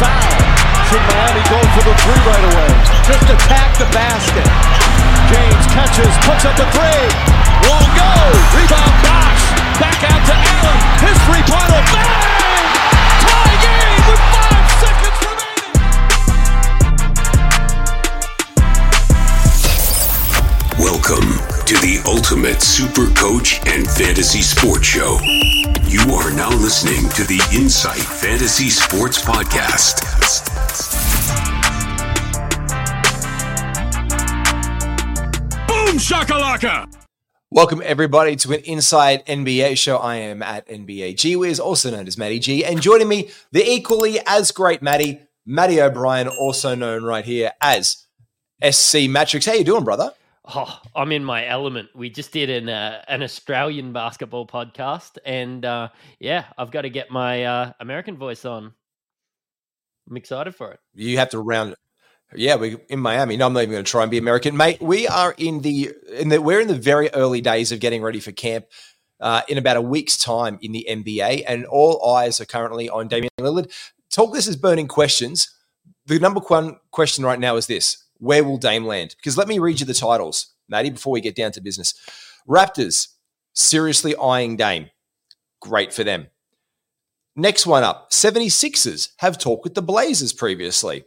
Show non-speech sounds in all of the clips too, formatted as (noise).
foul. Should Miami go for the three right away? Just attack the basket. James catches, puts up the three. Won't go. Rebound Bosh. Back out to Allen. His three-pointer. Bang! Tie game with five seconds remaining. Welcome to the Ultimate Super Coach and Fantasy Sports Show. You are now listening to the Insight Fantasy Sports Podcast. Boom shakalaka. Welcome everybody to an Insight NBA show. I am at NBA G Wiz, also known as Matty G, and joining me, the equally as great Matty, Matty O'Brien, also known right here as SC Mattrix. How you doing, brother? Oh, I'm in my element. We just did an uh, an Australian basketball podcast, and uh, yeah, I've got to get my uh, American voice on. I'm excited for it. You have to round. Yeah, we're in Miami. No, I'm not even going to try and be American, mate. We are in the in the we're in the very early days of getting ready for camp. Uh, in about a week's time in the NBA, and all eyes are currently on Damian Lillard. Talk this is burning questions. The number one question right now is this: Where will Dame land? Because let me read you the titles, Matty, before we get down to business. Raptors seriously eyeing Dame. Great for them. Next one up 76ers have talked with the Blazers previously.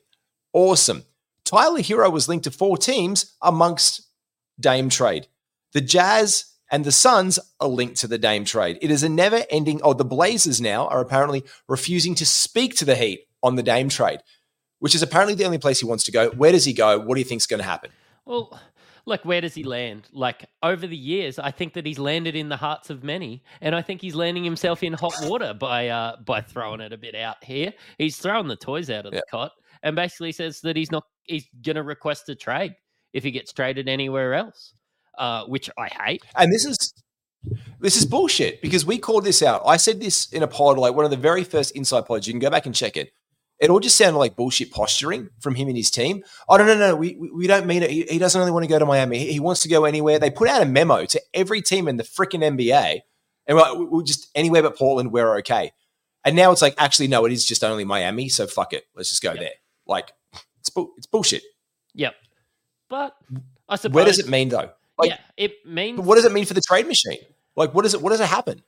Awesome. Tyler Herro was linked to four teams amongst Dame trade. The Jazz and the Suns are linked to the Dame trade. It is a never ending. Oh, the Blazers now are apparently refusing to speak to the Heat on the Dame trade, which is apparently the only place he wants to go. Where does he go? What do you think's going to happen? Well, look, where does he land? Like over the years, I think that he's landed in the hearts of many, and I think he's landing himself in hot water by uh, by throwing it a bit out here. He's throwing the toys out of the cot and basically says that he's not he's going to request a trade if he gets traded anywhere else, uh, which I hate. And this is this is bullshit because we called this out. I said this in a pod, like one of the very first inside pods. You can go back and check it. It all just sounded like bullshit posturing from him and his team. Oh no, no, no, we we, don't mean it. He, he doesn't really want to go to Miami. He, he wants to go anywhere. They put out a memo to every team in the freaking NBA, and we're like, we- we're just anywhere but Portland. We're okay. And now it's like, actually, no, it is just only Miami. So fuck it. Let's just go there. Like, it's bull- it's bullshit. Yep, but I suppose Where does it mean though? Like, yeah, it means what does it mean for the trade machine? Like, what does it? What does it happen?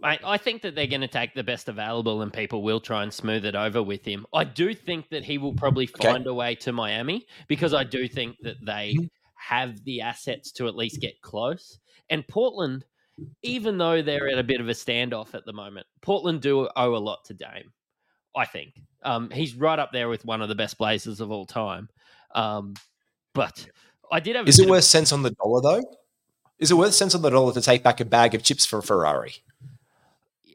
Mate, I think that they're going to take the best available and people will try and smooth it over with him. I do think that he will probably Okay. find a way to Miami because I do think that they Mm-hmm. have the assets to at least get close. And Portland, even though they're at a bit of a standoff at the moment, Portland do owe a lot to Dame, I think. Um, he's right up there with one of the best Blazers of all time. Um, but I did have a Is it of- worth cents on the dollar though? Is it worth cents on the dollar to take back a bag of chips for a Ferrari?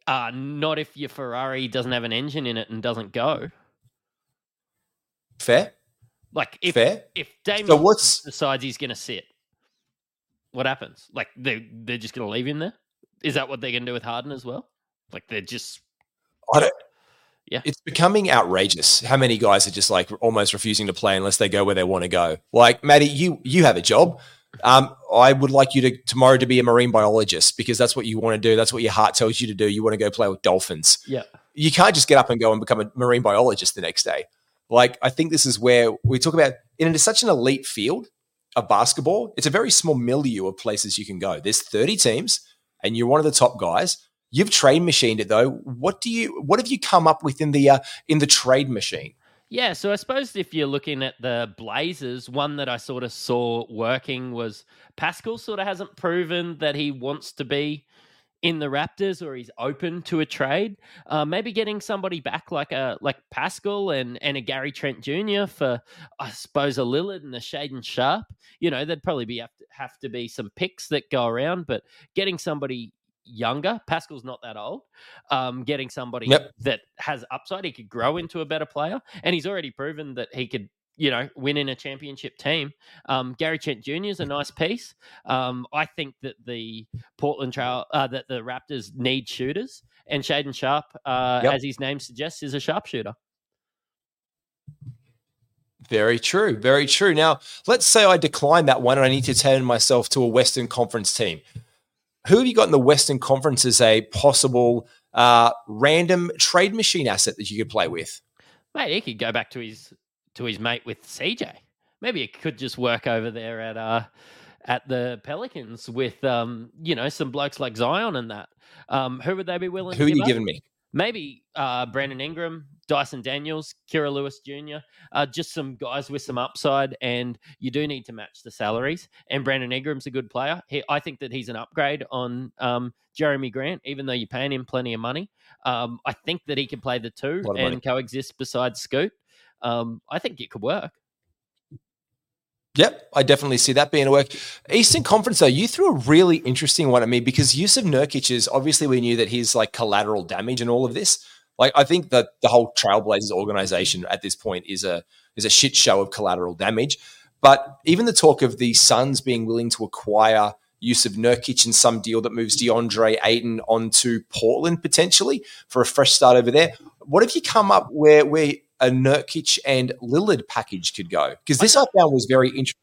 Uh, not if your Ferrari doesn't have an engine in it and doesn't go. Fair, Like if fair. if Damian So what's- decides he's going to sit, what happens? Like they they're just going to leave him there? Is that what they're going to do with Harden as well? Like they're just I don't. Yeah. It's becoming outrageous how many guys are just like almost refusing to play unless they go where they want to go. Like, Maddie, you you have a job. Um, I would like you to tomorrow to be a marine biologist because that's what you want to do. That's what your heart tells you to do. You want to go play with dolphins. yeah. you can't just get up and go and become a marine biologist the next day. Like, I think this is where we talk about and it is such an elite field of basketball. It's a very small milieu of places you can go. There's 30 teams, and you're one of the top guys. You've trade machined it though. What do you? What have you come up with in the uh, in the trade machine? Yeah, so I suppose if you're looking at the Blazers, one that I sort of saw working was Pascal sort of hasn't proven that he wants to be in the Raptors or he's open to a trade. Uh, maybe getting somebody back like a like Pascal and and a Gary Trent Jr. for I suppose a Lillard and a Shaedon Sharpe. You know, there'd probably be have to, have to be some picks that go around, but getting somebody younger, Pascal's not that old. Um, getting somebody Yep. that has upside, he could grow into a better player, and he's already proven that he could. You know, win in a championship team. Um, Gary Trent Jr. is a (laughs) nice piece. Um, I think that the Portland Trail, uh, that the Raptors need shooters, and Shaedon Sharpe, uh, Yep. as his name suggests, is a sharpshooter. Very true. Very true. Now, let's say I decline that one and I need to turn myself to a Western Conference team. Who have you got in the Western Conference as a possible uh, random trade machine asset that you could play with? Mate, he could go back to his to his mate with CJ. Maybe it could just work over there at uh at the Pelicans with um you know some blokes like Zion and that. Um, who would they be willing? Who are you up? giving me? Maybe uh, Brandon Ingram, Dyson Daniels, Kira Lewis Jr., uh, just some guys with some upside, and you do need to match the salaries. And Brandon Ingram's a good player. He, I think that he's an upgrade on um, Jerami Grant, even though you're paying him plenty of money. Um, I think that he can play the two and money. coexist beside Scoot. Um, I think it could work. Yep, I definitely see that being a work. Eastern Conference, though, you threw a really interesting one at me because Jusuf Nurkic is obviously we knew that he's like collateral damage and all of this. Like I think that the whole Trailblazers organization at this point is a is a shit show of collateral damage. But even the talk of the Suns being willing to acquire Jusuf Nurkic in some deal that moves DeAndre Ayton onto Portland potentially for a fresh start over there. What have you come up where where a Nurkic and Lillard package could go? Because this I found was very interesting.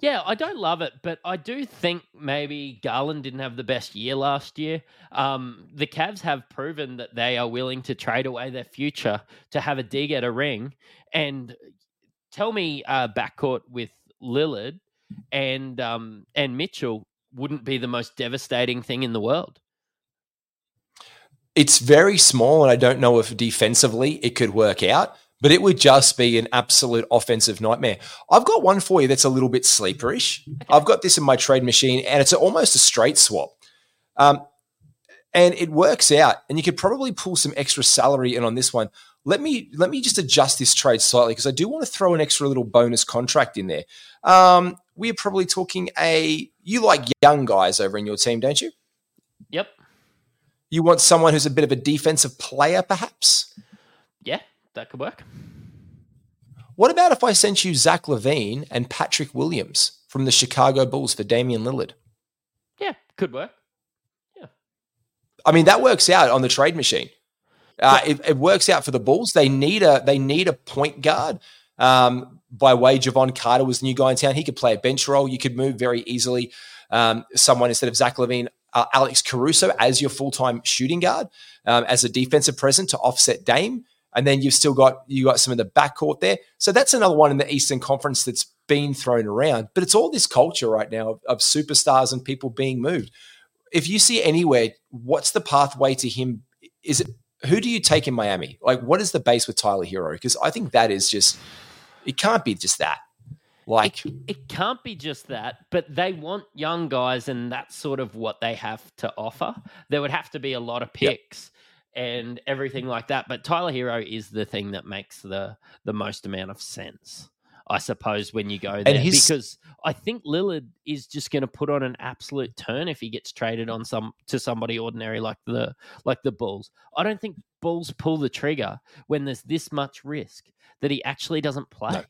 Yeah, I don't love it, but I do think maybe Garland didn't have the best year last year. Um, the Cavs have proven that they are willing to trade away their future to have a dig at a ring. And tell me, uh, backcourt with Lillard and um, and Mitchell wouldn't be the most devastating thing in the world. It's very small, and I don't know if defensively it could work out but it would just be an absolute offensive nightmare. I've got one for you that's a little bit sleeperish. Okay. I've got this in my trade machine, and it's almost a straight swap. Um, and it works out, and you could probably pull some extra salary in on this one. Let me let me just adjust this trade slightly because I do want to throw an extra little bonus contract in there. Um, we're probably talking a you like young guys over in your team, don't you? Yep. You want someone who's a bit of a defensive player, perhaps? That could work. What about if I sent you Zach LaVine and Patrick Williams from the Chicago Bulls for Damian Lillard? Yeah, could work. Yeah. I mean, that works out on the trade machine. Uh, it, it, works out for the Bulls. They need a they need a point guard. Um, by way, Jevon Carter was the new guy in town. He could play a bench role. You could move very easily um, someone instead of Zach LaVine, uh, Alex Caruso as your full time shooting guard, um, as a defensive presence to offset Dame and then you've still got you got some of the backcourt there. So that's another one in the Eastern Conference that's been thrown around. But it's all this culture right now of, of superstars and people being moved. If you see anywhere, what's the pathway to him? Is it who do you take in Miami? Like, what is the base with Tyler Herro? Because I think that is just it can't be just that. Like it, it, can't be just that, but they want young guys, and that's sort of what they have to offer. There would have to be a lot of picks. Yep and everything like that. But Tyler Herro is the thing that makes the the most amount of sense, I suppose, when you go there. Because I think Lillard is just going to put on an absolute turn if he gets traded on some to somebody ordinary like the like the Bulls. I don't think Bulls pull the trigger when there's this much risk that he actually doesn't play. No.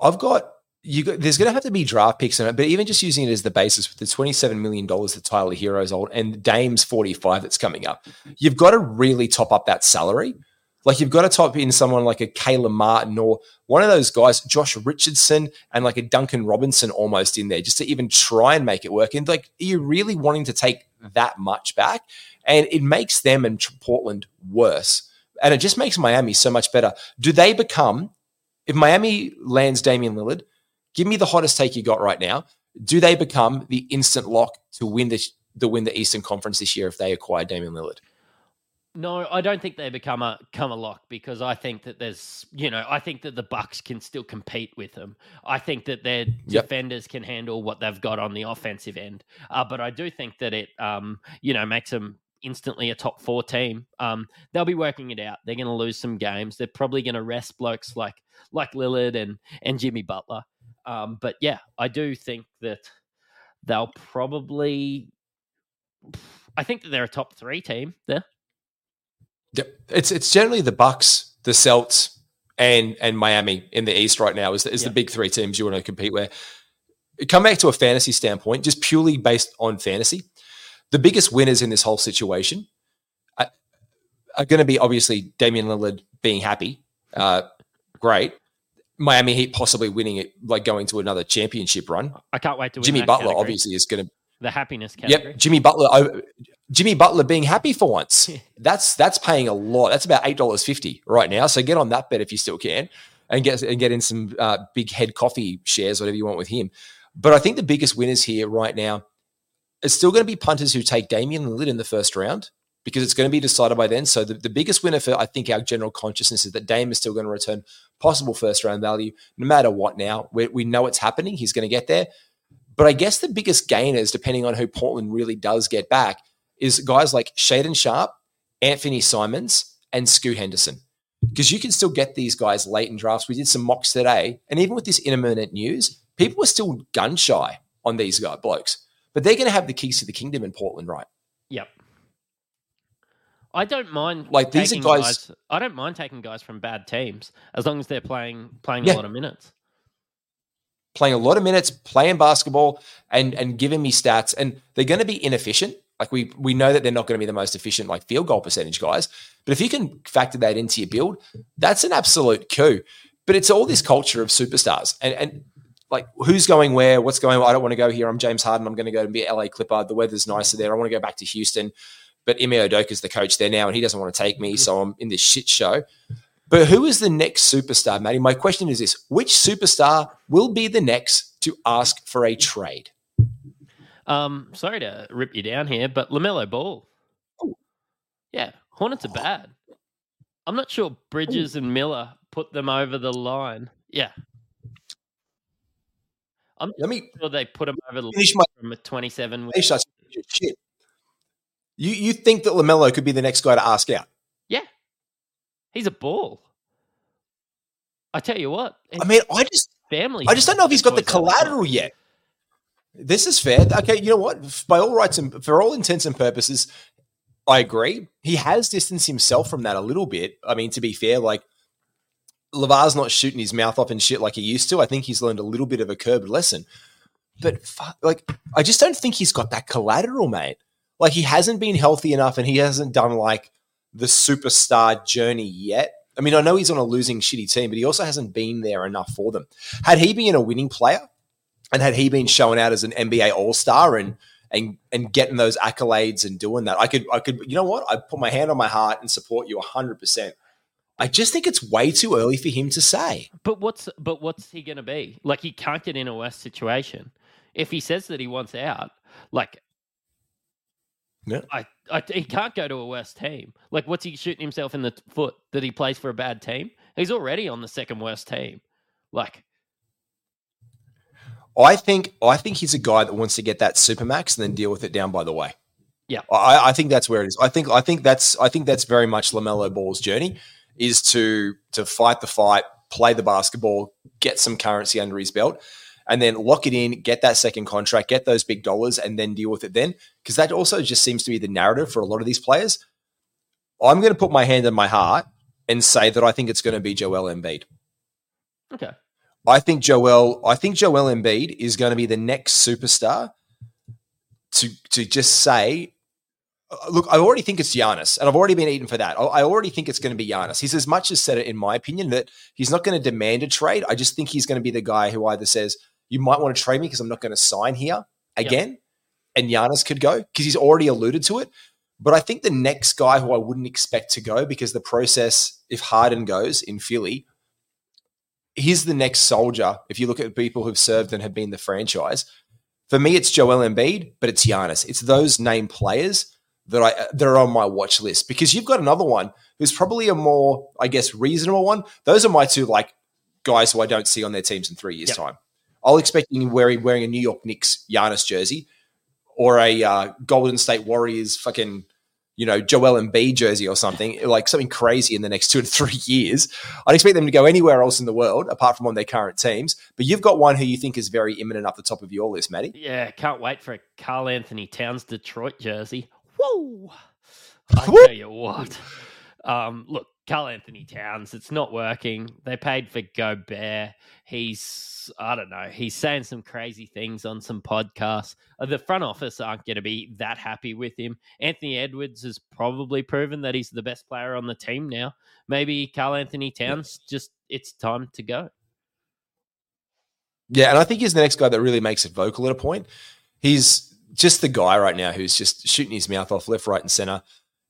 I've got you got, there's going to have to be draft picks in it, but even just using it as the basis with the $27 million that Tyler Herro's old and Dame's 45 that's coming up, you've got to really top up that salary. Like you've got to top in someone like a Caleb Martin or one of those guys, Josh Richardson and like a Duncan Robinson almost in there just to even try and make it work. And like, are you really wanting to take that much back? And it makes them and Portland worse. And it just makes Miami so much better. Do they become, if Miami lands Damian Lillard, Give me the hottest take you got right now. Do they become the instant lock to win the to win the Eastern Conference this year if they acquire Damian Lillard? No, I don't think they become a come a lock because I think that there's you know I think that the Bucks can still compete with them. I think that their yep. defenders can handle what they've got on the offensive end. Uh, but I do think that it um, you know makes them instantly a top four team. Um, they'll be working it out. They're going to lose some games. They're probably going to rest blokes like like Lillard and and Jimmy Butler. Um, but yeah, I do think that they'll probably. I think that they're a top three team there. Yeah, it's it's generally the Bucks, the Celts, and and Miami in the East right now is, is yep. the big three teams you want to compete with. Come back to a fantasy standpoint, just purely based on fantasy. The biggest winners in this whole situation are, are going to be obviously Damian Lillard being happy, uh, great, Miami Heat possibly winning it, like going to another championship run. I can't wait to win. Jimmy Butler category. obviously is going to the happiness category. Yep, Jimmy Butler. Jimmy Butler being happy for once. (laughs) That's that's paying a lot. That's about eight dollars fifty right now. So get on that bet if you still can, and get and get in some uh, big head coffee shares, whatever you want with him. But I think the biggest winners here right now is still going to be punters who take Damian Lillard in the first round because it's going to be decided by then. So the, the biggest winner for I think our general consciousness is that Dame is still going to return possible first round value no matter what. Now we, we know it's happening. He's going to get there. But I guess the biggest gainers, depending on who Portland really does get back, is guys like Shaedon Sharpe, Anthony Simons, and Scoot Henderson. Because you can still get these guys late in drafts. We did some mocks today, and even with this intermittent news, people are still gun shy on these guy blokes. But they're going to have the keys to the kingdom in Portland, right? Yep. I don't mind like these are guys, guys, I don't mind taking guys from bad teams as long as they're playing playing yeah. a lot of minutes playing a lot of minutes, playing basketball, and and giving me stats. And they're going to be inefficient. Like we we know that they're not going to be the most efficient like field goal percentage guys. But if you can factor that into your build, that's an absolute coup. But it's all this culture of superstars and and like who's going where, what's going. on. I don't want to go here. I'm James Harden. I'm going to go and be LA Clipper. The weather's nicer there. I want to go back to Houston. But Ime Udoka's the coach there now, and he doesn't want to take me, so I'm in this shit show. But who is the next superstar, Matty? My question is this which superstar will be the next to ask for a trade? Um, sorry to rip you down here, but LaMelo Ball. Ooh. Yeah, Hornets are bad. I'm not sure Bridges Ooh. and Miller put them over the line. Yeah. I'm Let me, sure they put them over the line my, from a 27. Shit. You, you think that LaMelo could be the next guy to ask out? Yeah. He's a ball. I tell you what. I mean, I just family. I just don't know if he's got the collateral yet. This is fair. Okay, you know what? By all rights and for all intents and purposes, I agree. He has distanced himself from that a little bit. I mean, to be fair, like LaVar's not shooting his mouth off and shit like he used to. I think he's learned a little bit of a curbed lesson. But like, I just don't think he's got that collateral, mate. Like, he hasn't been healthy enough and he hasn't done like the superstar journey yet. I mean, I know he's on a losing shitty team, but he also hasn't been there enough for them. Had he been a winning player and had he been showing out as an NBA All Star and and and getting those accolades and doing that, I could I could you know what? I put my hand on my heart and support you hundred percent. I just think it's way too early for him to say. But what's but what's he going to be? Like he can't get in a worse situation. If he says that he wants out, like yeah. I, I, he can't go to a worse team. Like, what's he shooting himself in the foot that he plays for a bad team? He's already on the second worst team. Like, I think I think he's a guy that wants to get that supermax and then deal with it down by the way. Yeah, I, I think that's where it is. I think I think that's I think that's very much LaMelo Ball's journey is to to fight the fight, play the basketball, get some currency under his belt and then lock it in, get that second contract, get those big dollars, and then deal with it then. Because that also just seems to be the narrative for a lot of these players. I'm going to put my hand on my heart and say that I think it's going to be Joel Embiid. Okay. I think Joel. I think Joel Embiid is going to be the next superstar to to just say, uh, look, I already think it's Giannis, and I've already been eaten for that. I already think it's going to be Giannis. He's as much as said it, in my opinion, that he's not going to demand a trade. I just think he's going to be the guy who either says, you might want to trade me because I'm not going to sign here again. Yep. And Giannis could go because he's already alluded to it. But I think the next guy who I wouldn't expect to go because the process, if Harden goes in Philly, he's the next soldier. If you look at people who've served and have been the franchise, for me, it's Joel Embiid, but it's Giannis. It's those name players that I that are on my watch list because you've got another one who's probably a more, I guess, reasonable one. Those are my two like guys who I don't see on their teams in three years' yep. time. I'll expect him wearing wearing a New York Knicks Giannis jersey or a uh, Golden State Warriors fucking you know Joel Embiid jersey or something like something crazy in the next two to three (laughs) years. I'd expect them to go anywhere else in the world apart from on their current teams. But you've got one who you think is very imminent up the top of your list, Matty. Yeah, can't wait for a Karl-Anthony Towns Detroit jersey. Whoa! (laughs) I tell you what. Um, look, Karl-Anthony Towns, it's not working. They paid for Gobert. He's, I don't know, he's saying some crazy things on some podcasts. Uh, the front office aren't going to be that happy with him. Anthony Edwards has probably proven that he's the best player on the team now. Maybe Karl-Anthony Towns, just it's time to go. Yeah, and I think he's the next guy that really makes it vocal at a point. He's just the guy right now who's just shooting his mouth off left, right, and center.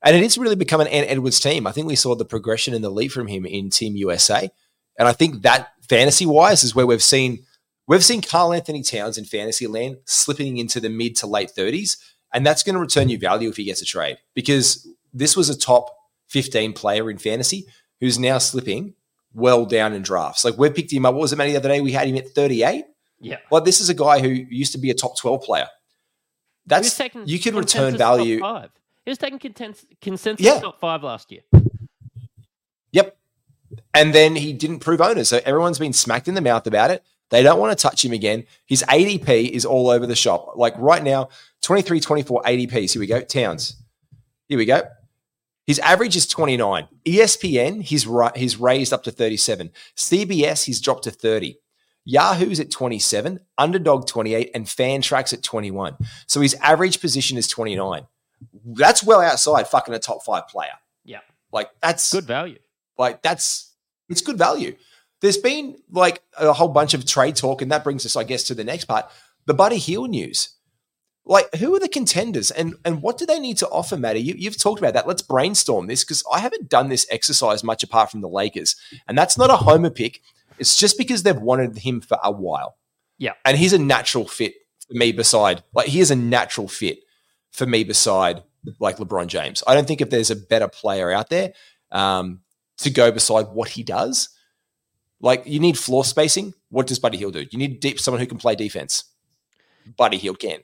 And it is really becoming an Edwards team. I think we saw the progression and the leap from him in Team USA. And I think that fantasy wise is where we've seen we've seen Karl-Anthony Towns in fantasy land slipping into the mid to late 30s. And that's going to return you value if he gets a trade because this was a top 15 player in fantasy who's now slipping well down in drafts. Like we picked him up. What was it, Matty, the other day? We had him at 38. Yeah. Well, this is a guy who used to be a top 12 player. That's taking you can return consensus value. He was taking contens- consensus Yeah. top five last year. Yep. And then he didn't prove owners. So everyone's been smacked in the mouth about it. They don't want to touch him again. His ADP is all over the shop. Like right now, 23, 24 ADPs. Here we go. Towns. Here we go. His average is 29. ESPN, he's, he's raised up to 37. CBS, he's dropped to 30. Yahoo's at 27, Underdog 28, and Fantrax at 21. So his average position is 29. That's well outside fucking a top five player. Yeah. Like that's Good value. like that's it's good value. There's been like a whole bunch of trade talk, and that brings us, I guess, to the next part. The Buddy Hield news. Like, who are the contenders, and and what do they need to offer, Matty? You, you've talked about that. Let's brainstorm this because I haven't done this exercise much apart from the Lakers, and that's not a homer pick. It's just because they've wanted him for a while. Yeah. and he's a natural fit for me. Beside, like, he is a natural fit for me beside like LeBron James. I don't think if there's a better player out there um, to go beside what he does. Like you need floor spacing. What does Buddy Hield do? You need deep someone who can play defense. Buddy Hield can.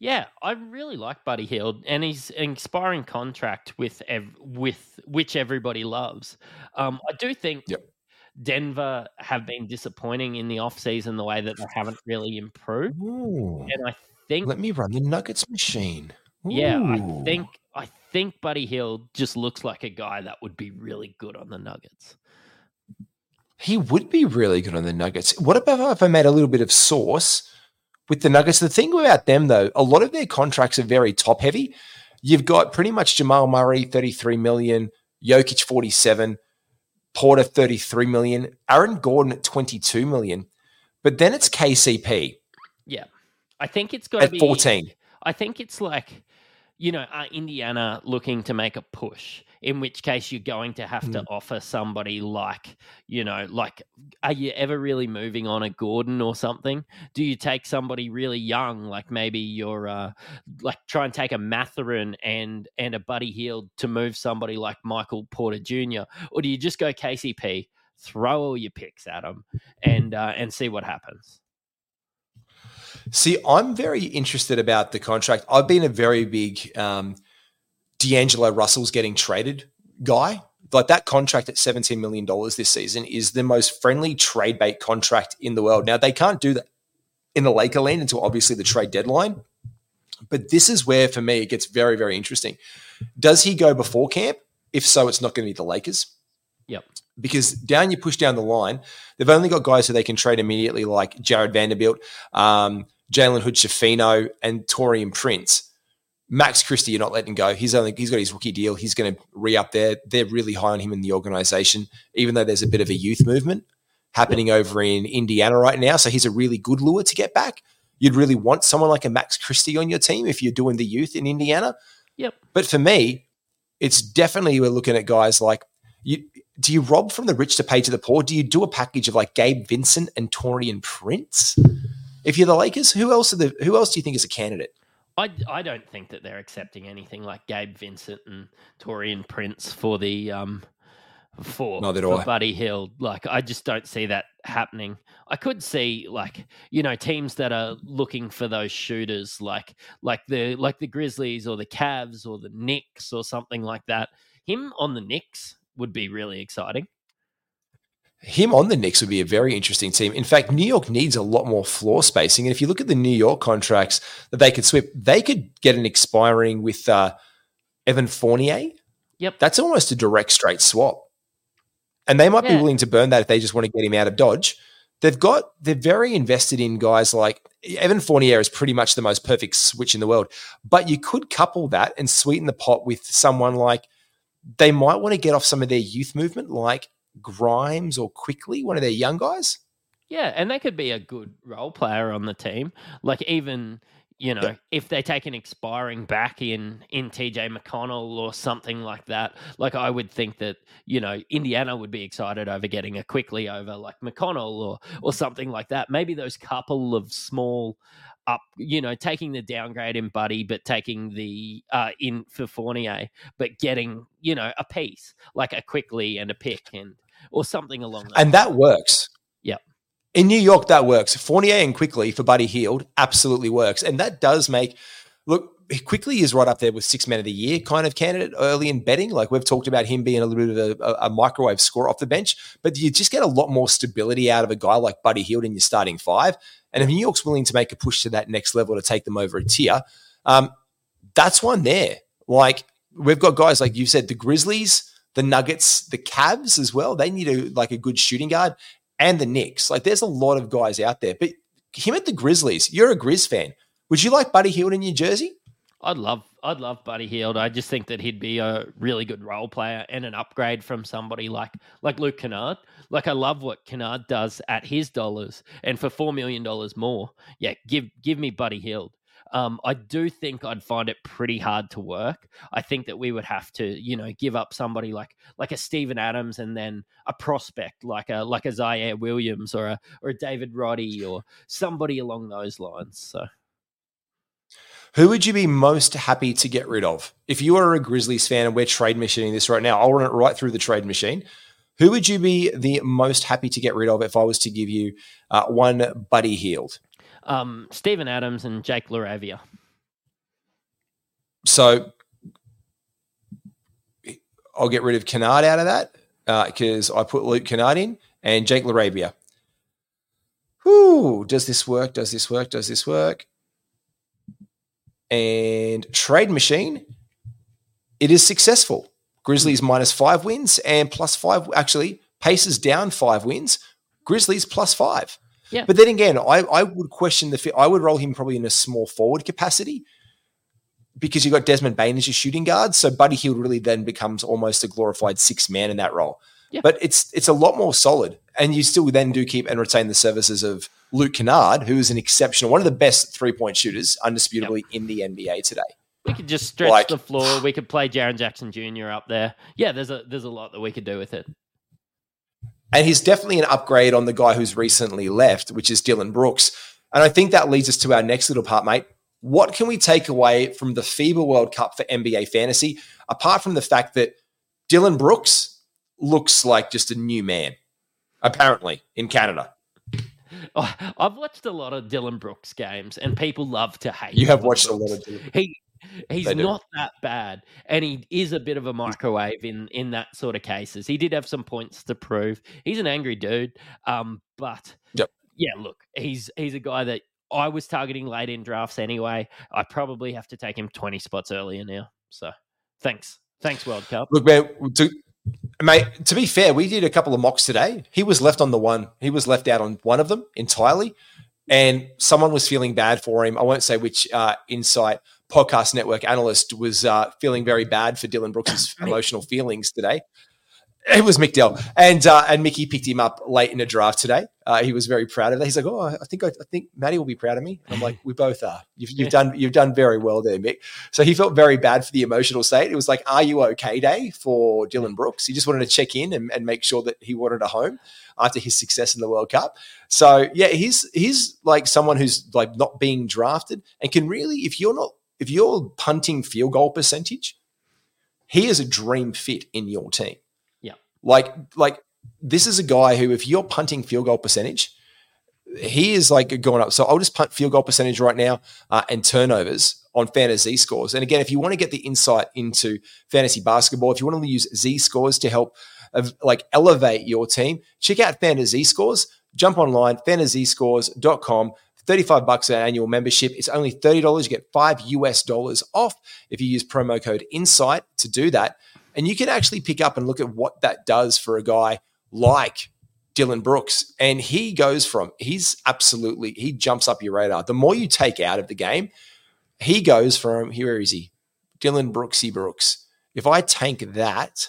Yeah, I really like Buddy Hield, and he's an expiring contract with ev- with which everybody loves. Um, I do think Yep. Denver have been disappointing in the offseason the way that they haven't really improved, and I think Let me run the Nuggets machine. Yeah, I think I think Buddy Hield just looks like a guy that would be really good on the Nuggets. he would be really good on the Nuggets. What about if I made a little bit of sauce with the Nuggets? The thing about them, though, a lot of their contracts are very top heavy. You've got pretty much Jamal Murray, 33 million, Jokic, 47, Porter, 33 million, Aaron Gordon at 22 million. But then it's KCP Yeah, I think it's got to at be 14. I think it's like, you know, are Indiana looking to make a push, in which case you're going to have Mm. to offer somebody like, you know, like, are you ever really moving on a Gordon or something? Do you take somebody really young, like maybe you're, uh, like, try and take a Mathurin and and a Buddy Hield to move somebody like Michael Porter Jr., or do you just go KCP, throw all your picks at them, and uh, and see what happens? See, I'm very interested about the contract. I've been a very big um, D'Angelo Russell's getting traded guy. Like that contract at $17 million this season is the most friendly trade bait contract in the world. Now, they can't do that in the Laker lane until obviously the trade deadline. But this is where, for me, it gets very, very interesting. Does he go before camp? If so, it's not going to be the Lakers Yep. Because down you push down the line, they've only got guys who they can trade immediately, like Jared Vanderbilt, um, Jalen Hood-Schifino, and Taurean Prince. Max Christie, you're not letting go. He's only he's got his rookie deal. He's going to re up there. They're really high on him in the organization, even though there's a bit of a youth movement happening over in Indiana right now. So he's a really good lure to get back. You'd really want someone like a Max Christie on your team if you're doing the youth in Indiana. Yep. But for me, it's definitely we're looking at guys like you. Do you rob from the rich to pay to the poor? Do you do a package of like Gabe Vincent and Taurean Prince? If you're the Lakers, who else are the who else do you think is a candidate? I, I don't think that they're accepting anything like Gabe Vincent and Taurean Prince for the um for, for. Buddy Hield. Like I just don't see that happening. I could see like you know teams that are looking for those shooters like like the like the Grizzlies or the Cavs or the Knicks or something like that. Him on the Knicks would be really exciting. Him on the Knicks would be a very interesting team. In fact, New York needs a lot more floor spacing. And if you look at the New York contracts that they could swip, they could get an expiring with uh, Evan Fournier. Yep. That's almost a direct straight swap. And they might be willing to burn that if they just want to get him out of Dodge. They've got, they're very invested in guys like Evan Fournier is pretty much the most perfect switch in the world. But you could couple that and sweeten the pot with someone like they might want to get off some of their youth movement, like Grimes or Quickley, one of their young guys. Yeah, and they could be a good role player on the team. Like even you know, if they take an expiring back in in TJ McConnell or something like that, like I would think that you know Indiana would be excited over getting a Quickley over like McConnell or or something like that. Maybe those couple of small up, you know, taking the downgrade in Buddy, but taking the uh, in for Fournier, but getting you know a piece like a Quickley and a pick and or something along that. And that works. Yep. In New York, that works. Fournier and Quickley for Buddy Hield absolutely works, and that does make look. Quickley is right up there with six men of the year kind of candidate early in betting. Like we've talked about him being a little bit of a, a microwave score off the bench, but you just get a lot more stability out of a guy like Buddy Hield in your starting five. And if New York's willing to make a push to that next level to take them over a tier, um, that's one there. Like we've got guys like you said, the Grizzlies, the Nuggets, the Cavs as well. They need a like a good shooting guard, and the Knicks. Like there's a lot of guys out there. But him at the Grizzlies, you're a Grizz fan. Would you like Buddy Hield in your jersey? I'd love I'd love Buddy Hield. I just think that he'd be a really good role player and an upgrade from somebody like like Luke Kennard. Like I love what Kennard does at his dollars, and for four million dollars more, yeah, give give me Buddy Hield. Um, I do think I'd find it pretty hard to work. I think that we would have to, you know, give up somebody like like a Steven Adams and then a prospect like a like a Ziaire Williams or a or a David Roddy or somebody along those lines. So who would you be most happy to get rid of? If you are a Grizzlies fan and we're trade machining this right now, I'll run it right through the trade machine. Who would you be the most happy to get rid of if I was to give you uh, one Buddy Hield? Um, Steven Adams and Jake LaRavia. So I'll get rid of Kennard out of that because uh, I put Luke Kennard in and Jake LaRavia. Whoo, does this work? Does this work? Does this work? And Trade Machine, it is successful. Grizzlies hmm. minus five wins and plus five. Actually, Pacers down five wins. Grizzlies plus five. Yeah. But then again, I, I would question the fit. I would roll him probably in a small forward capacity because you've got Desmond Bane as your shooting guard. So Buddy Hield really then becomes almost a glorified six man in that role. Yeah. But it's it's a lot more solid. And you still then do keep and retain the services of Luke Kennard, who is an exceptional, one of the best three point shooters, undisputably yep. in the NBA today. We could just stretch like, the floor. (sighs) We could play Jaren Jackson Jr. up there. Yeah, there's a there's a lot that we could do with it. And he's definitely an upgrade on the guy who's recently left, which is Dillon Brooks. And I think that leads us to our next little part, mate. What can we take away from the FIBA World Cup for NBA fantasy, apart from the fact that Dillon Brooks looks like just a new man, apparently, in Canada? (laughs) Oh, I've watched a lot of Dillon Brooks games, and people love to hate. You have watched Brooks. a lot of Dillon. He he's not that bad, and he is a bit of a microwave in in that sort of cases. He did have some points to prove. He's an angry dude, um, but yep. yeah, look, he's he's a guy that I was targeting late in drafts anyway. I probably have to take him twenty spots earlier now. So thanks, thanks World Cup. Look, man, to Mate, to be fair, we did a couple of mocks today. He was left on the one. He was left out on one of them entirely, and someone was feeling bad for him. I won't say which uh, Insight Podcast Network analyst was uh, feeling very bad for Dillon Brooks' (coughs) emotional feelings today. (laughs) It was Mick Dell, and uh, and Mickey picked him up late in a draft today. Uh, he was very proud of that. He's like, "Oh, I think I, I think Maddie will be proud of me." And I'm like, "We both are. You've, you've done you've done very well there, Mick." So he felt very bad for the emotional state. It was like, "Are you okay?" day for Dillon Brooks. He just wanted to check in and, and make sure that he wanted a home after his success in the World Cup. So yeah, he's he's like someone who's like not being drafted and can really, if you're not if you're punting field goal percentage, he is a dream fit in your team. Like, like this is a guy who, if you're punting field goal percentage, he is like going up. So I'll just punt field goal percentage right now uh, and turnovers on FantaZScores. And again, if you want to get the insight into fantasy basketball, if you want to use Z scores to help uh, like elevate your team, check out FantaZScores. Jump online, fantazscores.com. 35 bucks an annual membership. It's only $30. You get five US dollars off if you use promo code INSIGHT to do that. And you can actually pick up and look at what that does for a guy like Dillon Brooks. And he goes from, he's absolutely, he jumps up your radar. The more you take out of the game, he goes from, here is he? Dillon Brooksy Brooks. If I tank that,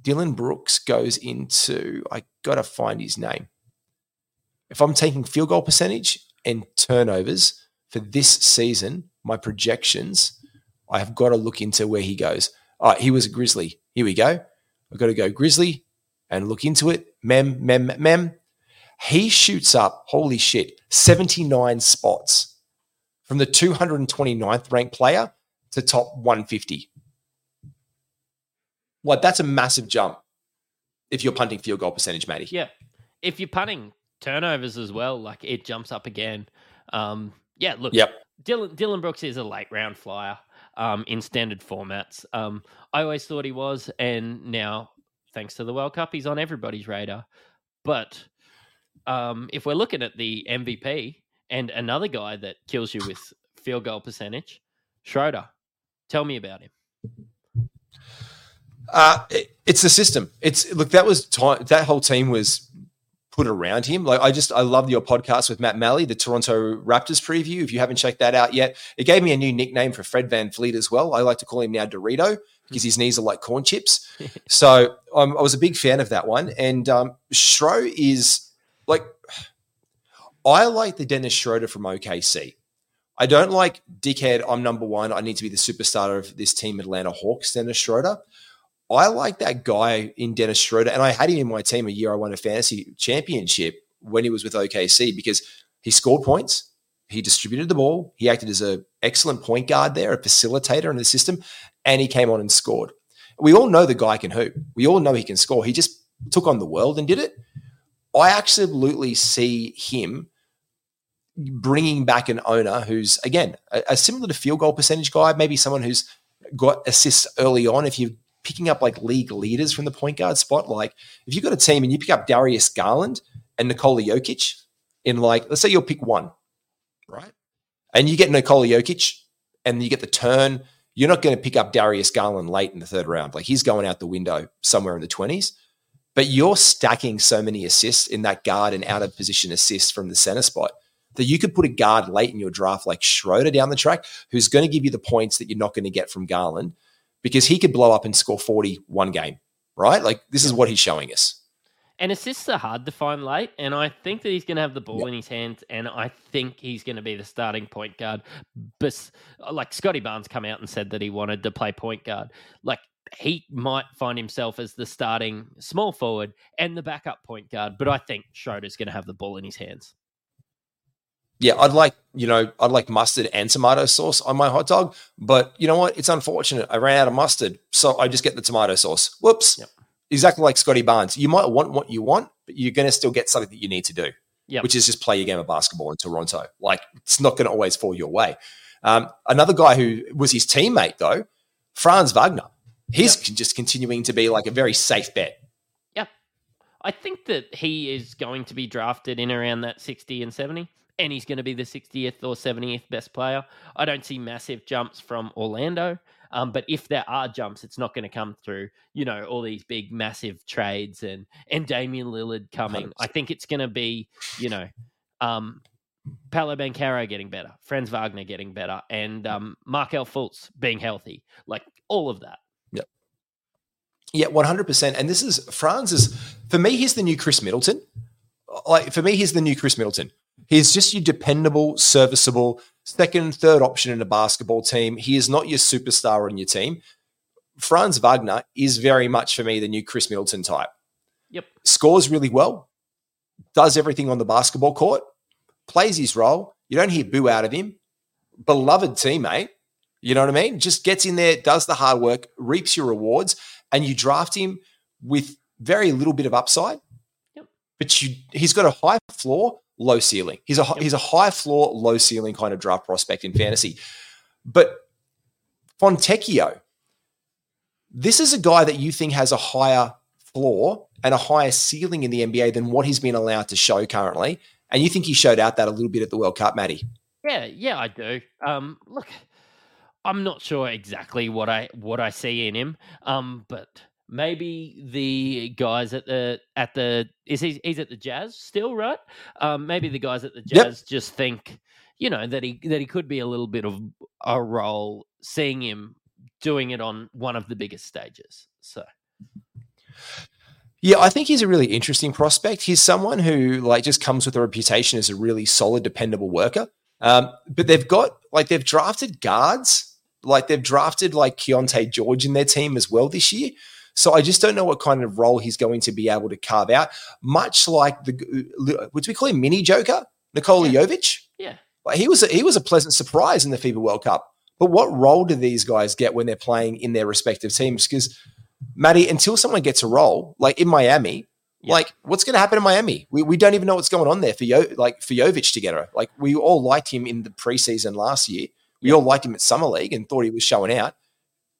Dillon Brooks goes into, I got to find his name. If I'm taking field goal percentage and turnovers, for this season, my projections, I have got to look into where he goes. All right, he was a Grizzly. Here we go. I've got to go Grizzly and look into it. Mem, mem, mem. He shoots up, holy shit, 79 spots from the 229th ranked player to top 150. Like, that's a massive jump if you're punting field goal percentage, Matty. Yeah. If you're punting turnovers as well, like it jumps up again. Um, yeah, look, Yep. Dillon, Dillon Brooks is a late round flyer um, in standard formats. Um, I always thought he was, and now, thanks to the World Cup, he's on everybody's radar. But um, if we're looking at the MVP and another guy that kills you with field goal percentage, Schroeder, tell me about him. Uh, it- it's the system. It's look that was time. That whole team was put around him. Like I just I love your podcast with Matt Malley, the Toronto Raptors preview. If you haven't checked that out yet, it gave me a new nickname for Fred VanVleet as well. I like to call him now Dorito because his knees are like corn chips. (laughs) so um, I was a big fan of that one. And um, Schro is like I like the Dennis Schroeder from OKC. I don't like dickhead. I'm number one. I need to be the superstar of this team, Atlanta Hawks. Dennis Schroeder. I like that guy in Dennis Schroeder, and I had him in my team a year I won a fantasy championship when he was with OKC because he scored points, he distributed the ball, he acted as an excellent point guard there, a facilitator in the system, and he came on and scored. We all know the guy can hoop. We all know he can score. He just took on the world and did it. I absolutely see him bringing back an owner who's again a, a similar to field goal percentage guy, maybe someone who's got assists early on. If you're picking up like league leaders from the point guard spot, like if you've got a team and you pick up Darius Garland and Nikola Jokic in like, let's say you'll pick one, right? And you get Nikola Jokic and you get the turn, you're not going to pick up Darius Garland late in the third round. Like he's going out the window somewhere in the 20s. But you're stacking so many assists in that guard and out of position assists from the center spot that you could put a guard late in your draft like Schroeder down the track who's going to give you the points that you're not going to get from Garland because he could blow up and score 40 one game, right? Like this is what he's showing us. And assists are hard to find late, and I think that he's going to have the ball Yep. in his hands, and I think he's going to be the starting point guard. But like Scotty Barnes come out and said that he wanted to play point guard, like he might find himself as the starting small forward and the backup point guard. But I think Schroeder's going to have the ball in his hands. Yeah, I'd like, you know, I'd like mustard and tomato sauce on my hot dog, but you know what? It's unfortunate. I ran out of mustard, so I just get the tomato sauce. Whoops. Yep. Exactly like Scotty Barnes. You might want what you want, but you're going to still get something that you need to do. Yep. which is just play your game of basketball in Toronto. Like it's not going to always fall your way. Um, another guy who was his teammate though, Franz Wagner. He's con- just continuing to be like a very safe bet. Yep. I think that he is going to be drafted in around that 60 and 70, and he's going to be the 60th or 70th best player. I don't see massive jumps from Orlando, um, but if there are jumps, it's not going to come through, you know, all these big, massive trades and, and Damian Lillard coming. I 100%. think it's going to be, you know, um, Paolo Banchero getting better, Franz Wagner getting better, and um, Markelle Fultz being healthy. Like all of that. Yep. Yeah, one hundred percent. And this is Franz is for me. He's the new Khris Middleton. Like for me, he's the new Khris Middleton. He's just your dependable, serviceable second, and third option in a basketball team. He is not your superstar on your team. Franz Wagner is very much for me the new Khris Middleton type. Yep. Scores really well, does everything on the basketball court, plays his role. You don't hear boo out of him. Beloved teammate. You know what I mean? Just gets in there, does the hard work, reaps your rewards, and you draft him with very little bit of upside. Yep. But you, he's got a high floor, low ceiling. He's a he's a high floor, low ceiling kind of draft prospect in fantasy. But Fontecchio, this is a guy that you think has a higher floor and a higher ceiling in the NBA than what he's been allowed to show currently. And you think he showed out that a little bit at the World Cup, Matty? Yeah, yeah, I do. Um, look, I'm not sure exactly what I what I see in him. Um, but maybe the guys at the at the is he he's at the Jazz still, right? Um, maybe the guys at the Yep. Jazz just think, you know, that he that he could be a little bit of a role, seeing him doing it on one of the biggest stages. So Yeah, I think he's a really interesting prospect. He's someone who like just comes with a reputation as a really solid, dependable worker. Um, but they've got like they've drafted guards, like they've drafted like Keyonte George in their team as well this year. So I just don't know what kind of role he's going to be able to carve out. Much like the what do we call him, mini Joker, Nikola Yeah. Jovic. Yeah. Like he was a, he was a pleasant surprise in the FIBA World Cup. But what role do these guys get when they're playing in their respective teams? Because Matty, until someone gets a role, like in Miami, Yeah. like what's going to happen in Miami? We, we don't even know what's going on there for Yo, like for Jovic to get her. Like we all liked him in the preseason last year. We all liked him at summer league and thought he was showing out,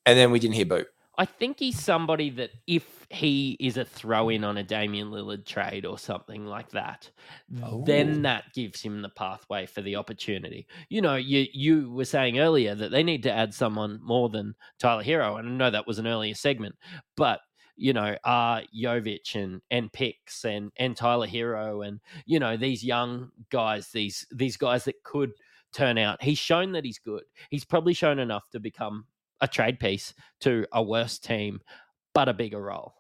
and then we didn't hear boo. I think he's somebody that if he is a throw in on a Damian Lillard trade or something like that, Oh. then that gives him the pathway for the opportunity. You know, you you were saying earlier that they need to add someone more than Tyler Herro, and I know that was an earlier segment, but you know, uh Jovic and and Picks and and Tyler Herro and you know these young guys, these these guys that could turn out. He's shown that he's good. He's probably shown enough to become a trade piece to a worse team, but a bigger role.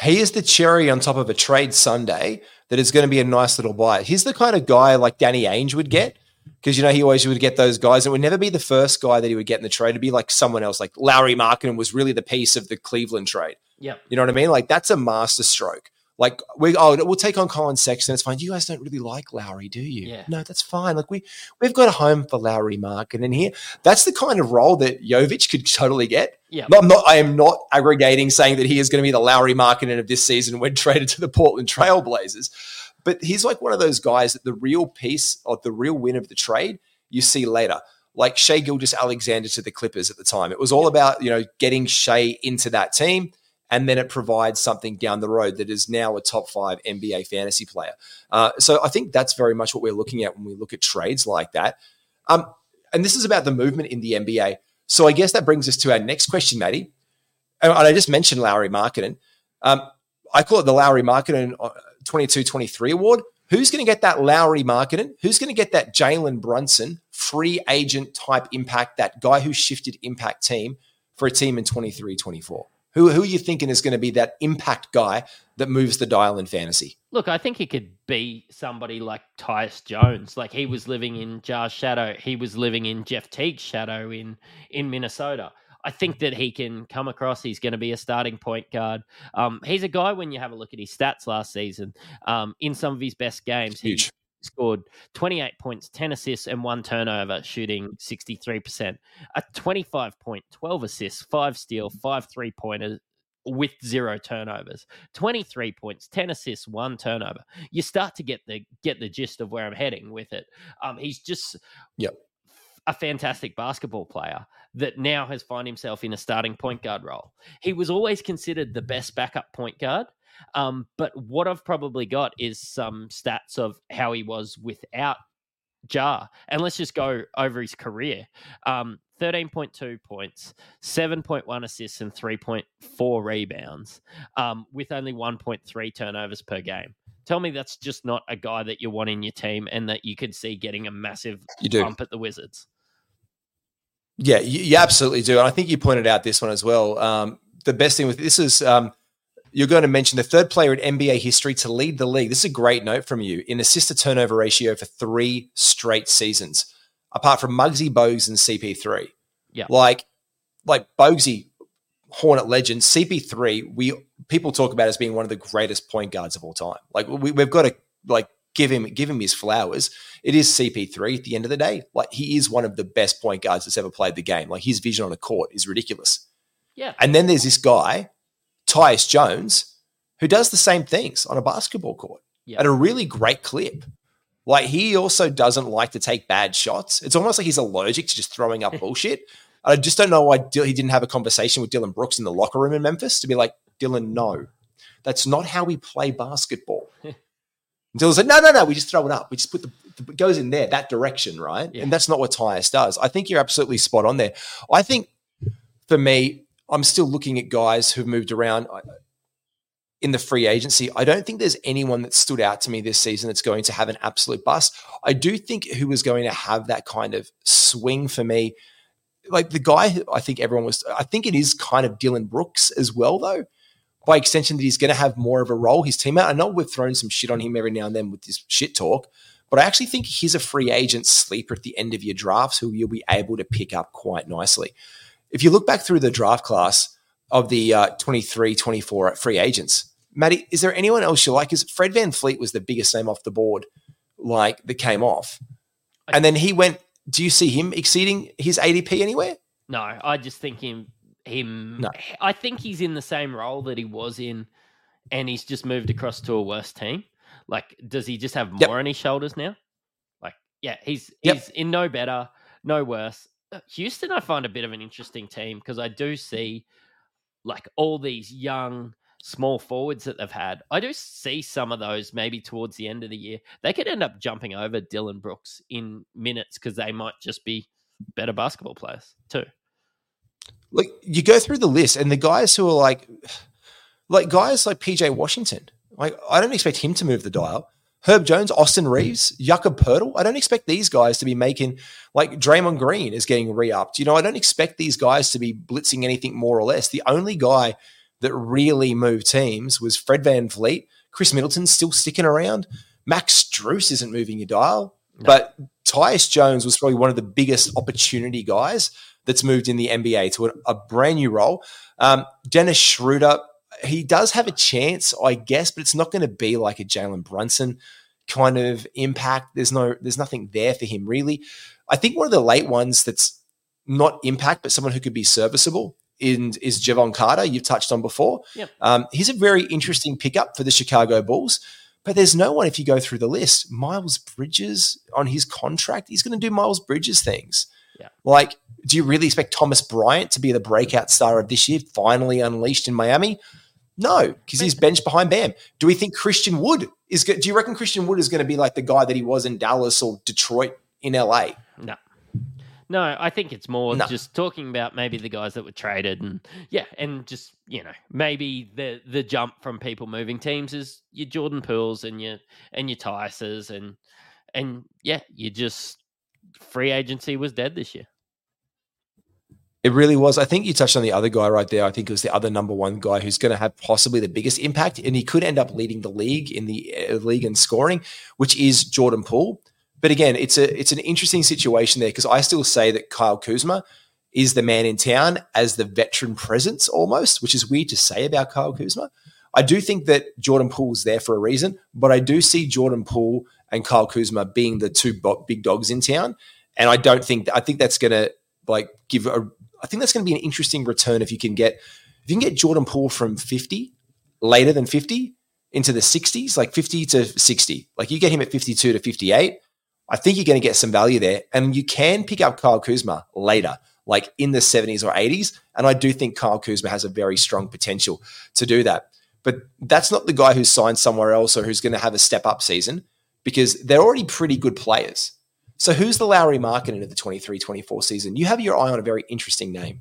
He is the cherry on top of a trade Sunday that is going to be a nice little buy. He's the kind of guy like Danny Ainge would get because you know he always would get those guys. It would never be the first guy that he would get in the trade. It'd be like someone else, like Lauri Markkanen was really the piece of the Cleveland trade. Yeah, You know what I mean? Like that's a master stroke. Like we oh we'll take on Collin Sexton. It's fine. You guys don't really like Lauri, do you? Yeah. No, that's fine. Like we we've got a home for Lauri Markkanen in here. That's the kind of role that Jovic could totally get. Yep. No, I'm not. I am not aggregating saying that he is going to be the Lauri Markkanen of this season when (laughs) traded to the Portland Trailblazers. But he's like one of those guys that the real piece or the real win of the trade you see later. Like Shai Gilgeous-Alexander to the Clippers at the time. It was all about, you know, getting Shai into that team. And then it provides something down the road that is now a top five NBA fantasy player. Uh, so I think that's very much what we're looking at when we look at trades like that. Um, and this is about the movement in the NBA. So I guess that brings us to our next question, Matty. And I just mentioned Lauri Markkanen. Um, I call it the Lauri Markkanen 22-23 award. Who's going to get that Lauri Markkanen? Who's going to get that Jalen Brunson free agent type impact, that guy who shifted impact team for a team in 23-24? Who, who are you thinking is going to be that impact guy that moves the dial in fantasy? Look, I think he could be somebody like Tyus Jones. Like he was living in Ja's shadow. He was living in Jeff Teague's shadow in in Minnesota. I think that he can come across. He's going to be a starting point guard. Um, he's a guy when you have a look at his stats last season. Um, in some of his best games, he Huge. Scored 28 points, 10 assists, and one turnover, shooting 63%. A 25 point, 12 assists, five steal, five three pointers with zero turnovers. 23 points, 10 assists, one turnover. You start to get the get the gist of where I'm heading with it. Um, he's just Yep. a fantastic basketball player that now has found himself in a starting point guard role. He was always considered the best backup point guard. Um, but what I've probably got is some stats of how he was without Ja. And let's just go over his career. Um, 13.2 points, 7.1 assists, and 3.4 rebounds, um, with only 1.3 turnovers per game. Tell me that's just not a guy that you want in your team and that you could see getting a massive You do. bump at the Wizards. Yeah, you, you absolutely do. And I think you pointed out this one as well. Um, the best thing with this is um, you're going to mention the third player in NBA history to lead the league. This is a great note from you in assist to turnover ratio for three straight seasons, apart from Muggsy, Bogues, and CP3. Yeah. Like, like Boguesy, Hornet legend, CP3, we people talk about as being one of the greatest point guards of all time. Like we, we've got to like give him give him his flowers. It is CP3 at the end of the day. Like he is one of the best point guards that's ever played the game. Like his vision on a court is ridiculous. Yeah. And then there's this guy, Tyus Jones, who does the same things on a basketball court Yeah. at a really great clip. Like he also doesn't like to take bad shots. It's almost like he's allergic to just throwing up (laughs) bullshit. I just don't know why he didn't have a conversation with Dillon Brooks in the locker room in Memphis to be like, Dillon, no, that's not how we play basketball. (laughs) And Dillon said, no, no, no, we just throw it up. We just put the, it goes in there, that direction, right? Yeah. And that's not what Tyus does. I think you're absolutely spot on there. I think for me, I'm still looking at guys who've moved around uh, in the free agency. I don't think there's anyone that stood out to me this season that's going to have an absolute bust. I do think who was going to have that kind of swing for me, like the guy I think everyone was, I think it is kind of Dillon Brooks as well, though. by extension that he's going to have more of a role. His teammate, I know we've thrown some shit on him every now and then with this shit talk, but I actually think he's a free agent sleeper at the end of your drafts who you'll be able to pick up quite nicely. If you look back through the draft class of the uh, 23 24 free agents, Matty, is there anyone else you like? Because Fred VanVleet was the biggest name off the board, like that came off. And then he went, do you see him exceeding his ADP anywhere? No, I just think him him No. I think he's in the same role that he was in and he's just moved across to a worse team. Like does he just have more Yep. on his shoulders now? Like yeah, he's Yep. he's in no better, no worse. Uh, Houston I find a bit of an interesting team because I do see like all these young small forwards that they've had. I do see some of those maybe towards the end of the year. They could end up jumping over Dillon Brooks in minutes because they might just be better basketball players too. Like you go through the list, and the guys who are like, (sighs) like guys like PJ Washington, like I don't expect him to move the dial. Herb Jones, Austin Reaves, Jakob Poeltl. I don't expect these guys to be making like Draymond Green is getting re-upped. You know, I don't expect these guys to be blitzing anything more or less. The only guy that really moved teams was Fred Van Vliet. Khris Middleton's still sticking around. Max Strus isn't moving your dial. But Tyus Jones was probably one of the biggest opportunity guys that's moved in the NBA to a, a brand new role. Um, Dennis Schroeder, he does have a chance, I guess, but it's not going to be like a Jalen Brunson kind of impact. There's no, there's nothing there for him really. I think one of the late ones that's not impact, but someone who could be serviceable in, is Jevon Carter. You've touched on before. Yep. Um, he's a very interesting pickup for the Chicago Bulls. But there's no one, if you go through the list, Miles Bridges on his contract, he's going to do Miles Bridges things. Yeah. Like, do you really expect Thomas Bryant to be the breakout star of this year, finally unleashed in Miami? No, because he's benched behind Bam. Do we think Christian Wood is? go- Do you reckon Christian Wood is going to be like the guy that he was in Dallas or Detroit in LA? No. No, I think it's more No. just talking about maybe the guys that were traded and yeah, and just you know maybe the the jump from people moving teams is your Jordan Pooles and your and your Tyses and and yeah, you just free agency was dead this year. It really was. I think you touched on the other guy right there. I think it was the other number one guy who's going to have possibly the biggest impact, and he could end up leading the league in the uh, league in scoring, which is Jordan Poole. But again, it's a it's an interesting situation there because I still say that Kyle Kuzma is the man in town as the veteran presence almost, which is weird to say about Kyle Kuzma. I do think that Jordan Poole's there for a reason, but I do see Jordan Poole and Kyle Kuzma being the two big dogs in town, and I don't think I think that's going to like give a I think that's going to be an interesting return if you can get if you can get Jordan Poole from 50 later than 50 into the 60s, like 50 to 60. Like you get him at 52 to 58, I think you're going to get some value there. And you can pick up Kyle Kuzma later, like in the 70s or 80s. And I do think Kyle Kuzma has a very strong potential to do that. But that's not the guy who's signed somewhere else or who's going to have a step up season because they're already pretty good players. So who's the Lauri Markkanen into the 23-24 season? You have your eye on a very interesting name.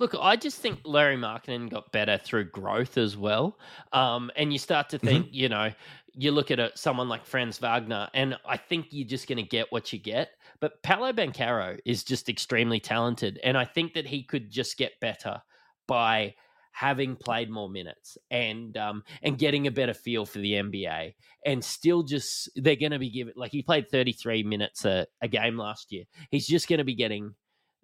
Look, I just think Lauri Markkanen got better through growth as well. Um, and you start to think, you know, you look at a, someone like Franz Wagner, and I think you're just going to get what you get. But Paolo Banchero is just extremely talented, and I think that he could just get better by having played more minutes and um, and getting a better feel for the NBA, and still just they're going to be given like he played 33 minutes a, a game last year. He's just going to be getting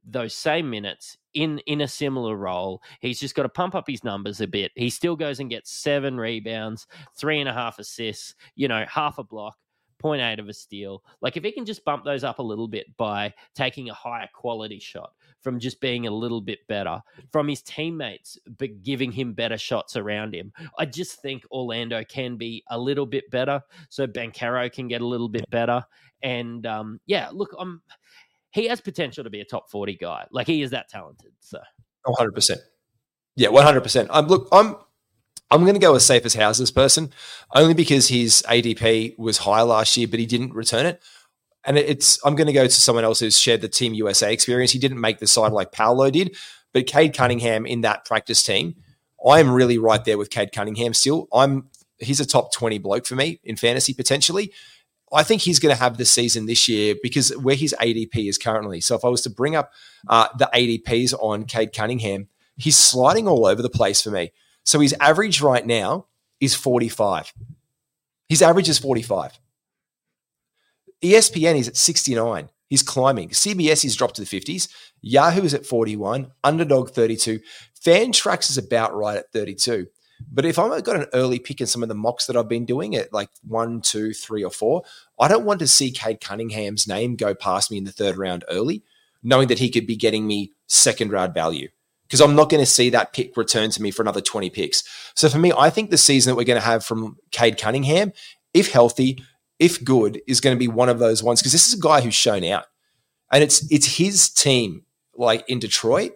those same minutes in in a similar role. He's just got to pump up his numbers a bit. He still goes and gets seven rebounds, three and a half assists, you know, half a block, 0.8 of a steal. Like if he can just bump those up a little bit by taking a higher quality shot, from just being a little bit better, from his teammates but giving him better shots around him. I just think Orlando can be a little bit better, so Banchero can get a little bit better. And um, yeah, look, I'm he has potential to be a top 40 guy. Like he is that talented. So 100%. Yeah, 100%. I'm look, I'm I'm going to go with safe as houses person only because his ADP was high last year but he didn't return it. And it's I'm going to go to someone else who's shared the Team USA experience. He didn't make the side like Paolo did, but Cade Cunningham in that practice team, I'm really right there with Cade Cunningham still. I'm he's a top 20 bloke for me in fantasy potentially. I think he's going to have the season this year because where his ADP is currently. So if I was to bring up uh, the ADPs on Cade Cunningham, he's sliding all over the place for me. So his average right now is 45. His average is 45. ESPN is at 69. He's climbing. CBS is dropped to the 50s. Yahoo is at 41. Underdog 32. Fantrax is about right at 32. But if I've got an early pick in some of the mocks that I've been doing at like one, two, three, or four, I don't want to see Cade Cunningham's name go past me in the third round early, knowing that he could be getting me second round value. Because I'm not going to see that pick return to me for another 20 picks. So for me, I think the season that we're going to have from Cade Cunningham, if healthy, if good, is going to be one of those ones. Because this is a guy who's shown out. And it's it's his team, like in Detroit,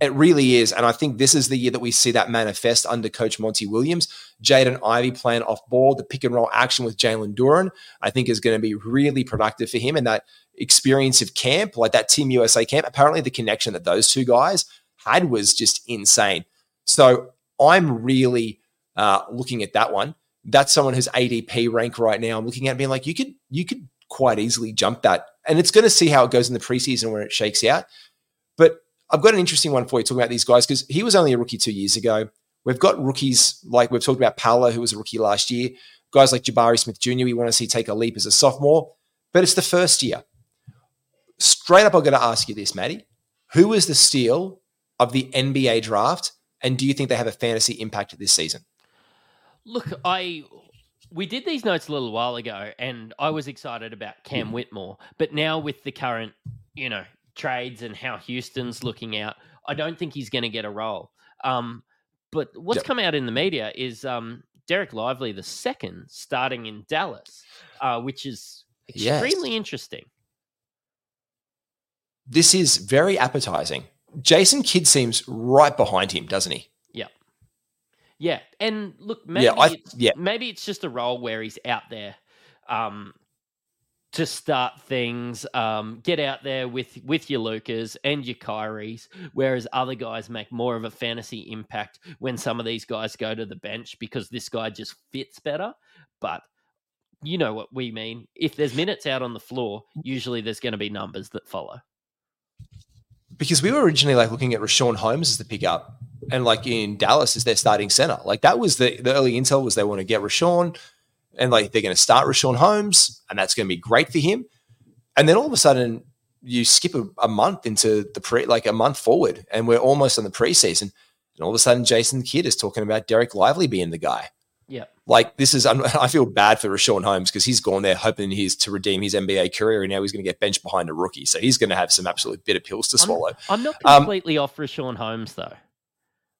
it really is. And I think this is the year that we see that manifest under coach Monty Williams. Jaden Ivey playing off ball, the pick and roll action with Jalen Duren, I think is going to be really productive for him. And that experience of camp, like that Team USA camp, apparently the connection that those two guys had was just insane. So I'm really uh, looking at that one. That's someone who's ADP rank right now. I'm looking at being like, you could, you could quite easily jump that. And it's going to see how it goes in the preseason when it shakes out. But I've got an interesting one for you talking about these guys because he was only a rookie two years ago. We've got rookies like we've talked about Paolo, who was a rookie last year. Guys like Jabari Smith Jr., we want to see take a leap as a sophomore, but it's the first year. Straight up, I'm going to ask you this, Matty. Who is the steal of the NBA draft? And do you think they have a fantasy impact this season? Look, I we did these notes a little while ago, and I was excited about Cam Whitmore, but now with the current, you know, trades and how Houston's looking out, I don't think he's going to get a role. Um, but what's yep. come out in the media is um, Dereck Lively, the second, starting in Dallas, uh, which is extremely yes. interesting. This is very appetizing. Jason Kidd seems right behind him, doesn't he? Yeah. And look, maybe, yeah, I, it's, yeah. maybe it's just a role where he's out there um, to start things, um, get out there with with your Lucas and your Kyries, whereas other guys make more of a fantasy impact when some of these guys go to the bench because this guy just fits better. But you know what we mean. If there's minutes out on the floor, usually there's going to be numbers that follow. Because we were originally like looking at Richaun Holmes as the pickup, and like in Dallas as their starting center. Like that was the the early intel was they want to get Richaun and like they're going to start Richaun Holmes, and that's going to be great for him. And then all of a sudden, you skip a, a, month into the pre, like a month forward, and we're almost on the preseason, and all of a sudden, Jason Kidd is talking about Dereck Lively being the guy. Yeah, like this is. (laughs) I feel bad for Richaun Holmes because he's gone there hoping he's to redeem his NBA career, and now he's going to get benched behind a rookie. So he's going to have some absolute bitter pills to swallow. I'm, I'm not um, completely um, off Richaun Holmes though.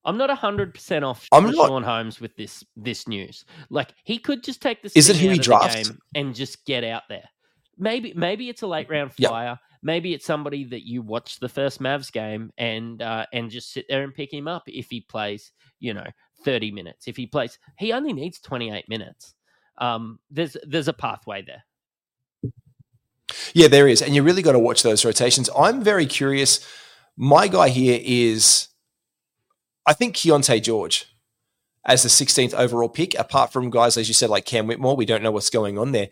I'm not hundred percent off I'm Sean Holmes with this this news. Like he could just take the is it who he drafts and just get out there. Maybe maybe it's a late round flyer. Yep. Maybe it's somebody that you watch the first Mavs game and uh, and just sit there and pick him up if he plays. You know, thirty minutes. If he plays, he only needs twenty eight minutes. Um, there's there's a pathway there. Yeah, there is, and you really got to watch those rotations. I'm very curious. My guy here is I think Keyonte George as the 16th overall pick, apart from guys, as you said, like Cam Whitmore, we don't know what's going on there.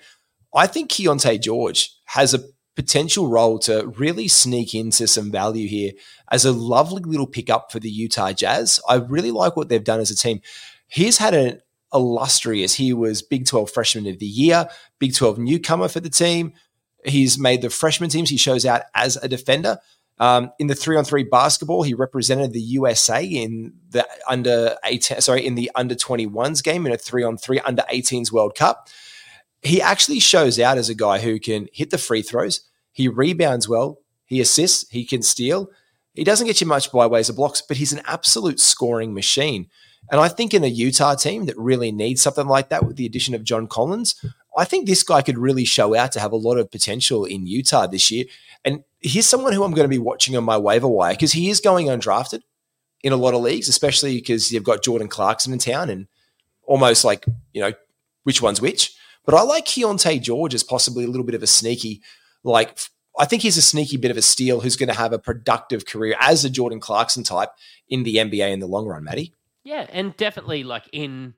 I think Keyonte George has a potential role to really sneak into some value here as a lovely little pickup for the Utah Jazz. I really like what they've done as a team. He's had an illustrious, he was Big 12 Freshman of the Year, Big 12 newcomer for the team. He's made the freshman teams. He shows out as a defender. Um, in the three on three basketball, he represented the USA in the under 18, sorry, in the under 21s game in a three on three under 18s World Cup. He actually shows out as a guy who can hit the free throws. He rebounds well. He assists. He can steal. He doesn't get you much by ways of blocks, but he's an absolute scoring machine. And I think in a Utah team that really needs something like that with the addition of John Collins, I think this guy could really show out to have a lot of potential in Utah this year. And he's someone who I'm going to be watching on my waiver wire because he is going undrafted in a lot of leagues, especially because you've got Jordan Clarkson in town and almost like, you know, which one's which. But I like Keyonte George as possibly a little bit of a sneaky, like, I think he's a sneaky bit of a steal who's going to have a productive career as a Jordan Clarkson type in the NBA in the long run, Matty. Yeah, and definitely like in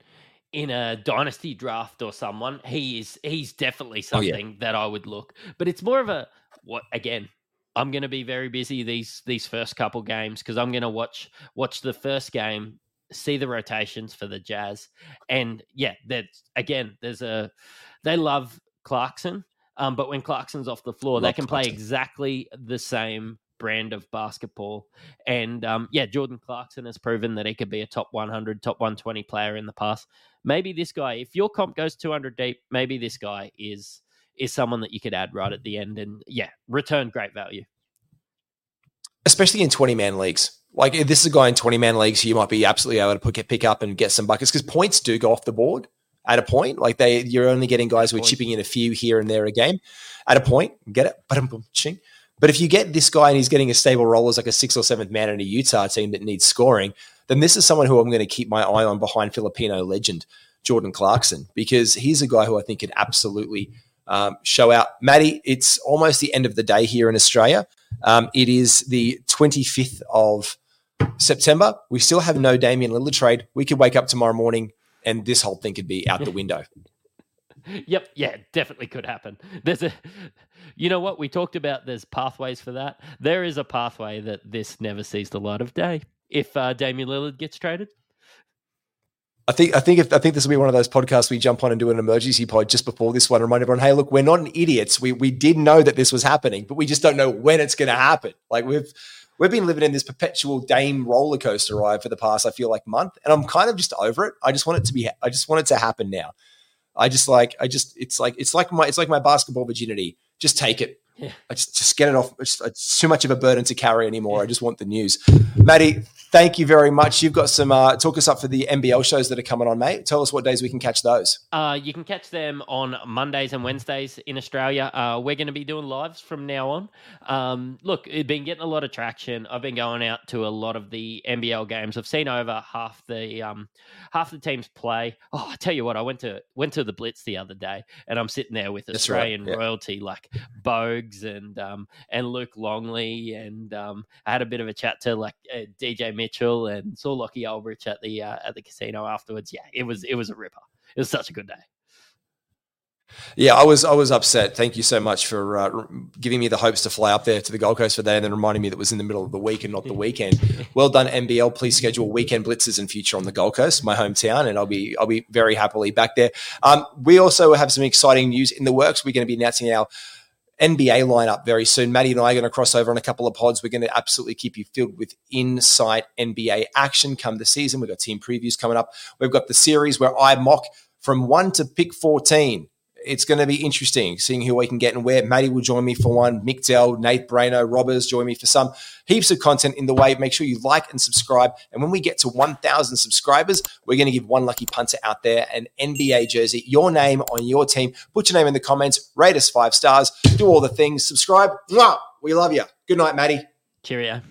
in a dynasty draft or someone, he is he's definitely something oh, yeah. that I would look. But it's more of a what again I'm going to be very busy these these first couple games because I'm going to watch watch the first game see the rotations for the Jazz, and yeah, that again, there's a they love Clarkson, um, but when Clarkson's off the floor, love they can Clarkson. play exactly the same brand of basketball. And um, yeah, Jordan Clarkson has proven that he could be a top 100, top 120 player in the past. Maybe this guy, if your comp goes 200 deep, maybe this guy is is someone that you could add right at the end and yeah, return great value. Especially in 20 man leagues. Like if this is a guy in 20 man leagues, who you might be absolutely able to pick, pick up and get some buckets because points do go off the board at a point. Like they, you're only getting guys who are chipping in a few here and there a game at a point. Get it? But if you get this guy and he's getting a stable role as like a sixth or seventh man in a Utah team that needs scoring, then this is someone who I'm going to keep my eye on behind Filipino legend Jordan Clarkson because he's a guy who I think could absolutely um, show out. Matty, it's almost the end of the day here in Australia. Um, it is the 25th of September. We still have no Damian Lillard trade. We could wake up tomorrow morning and this whole thing could be out the window. (laughs) yep, yeah, definitely could happen. There's a you know what? We talked about there's pathways for that. There is a pathway that this never sees the light of day if uh, Damian Lillard gets traded. I think I think if, I think this will be one of those podcasts we jump on and do an emergency pod just before this one. Remind everyone, hey, look, we're not idiots. We we did know that this was happening, but we just don't know when it's going to happen. Like we've we've been living in this perpetual Dame roller coaster ride for the past, I feel like, month, and I'm kind of just over it. I just want it to be. I just want it to happen now. I just like. I just. It's like. It's like my. It's like my basketball virginity. Just take it. Yeah. I just just get it off. It's, it's, too much of a burden to carry anymore. Yeah. I just want the news. Matty, thank you very much. You've got some uh, talk us up for the NBL shows that are coming on, mate. Tell us what days we can catch those. Uh, you can catch them on Mondays and Wednesdays in Australia. Uh, we're going to be doing lives from now on. Um, look, it's been getting a lot of traction. I've been going out to a lot of the NBL games. I've seen over half the um, half the teams play. Oh, I tell you what, I went to went to the Blitz the other day, and I'm sitting there with Australian right. yeah. royalty like Bogut and um, and Luke Longley, and um, I had a bit of a chat to like uh, DJ Mitchell and saw Lachie Olbrich at the uh, at the casino afterwards. Yeah, it was it was a ripper. It was such a good day. Yeah, I was I was upset. Thank you so much for uh, giving me the hopes to fly up there to the Gold Coast for that, and then reminding me that it was in the middle of the week and not the weekend. (laughs) Well done, NBL. Please schedule weekend blitzes in future on the Gold Coast, my hometown, and I'll be I'll be very happily back there. Um, we also have some exciting news in the works. We're going to be announcing our NBA lineup very soon. Matty and I are going to cross over on a couple of pods. We're going to absolutely keep you filled with insight NBA action come the season. We've got team previews coming up. We've got the series where I mock from one to pick 14 it's going to be interesting seeing who we can get and where. Matty will join me for one. Mick Dell, Nate Braino, Robbers join me for some. Heaps of content in the way. Make sure you like and subscribe. And when we get to 1,000 subscribers, we're going to give one lucky punter out there an NBA jersey, your name on your team. Put your name in the comments, rate us five stars, do all the things, subscribe. We love you. Good night, Matty. Cheerio.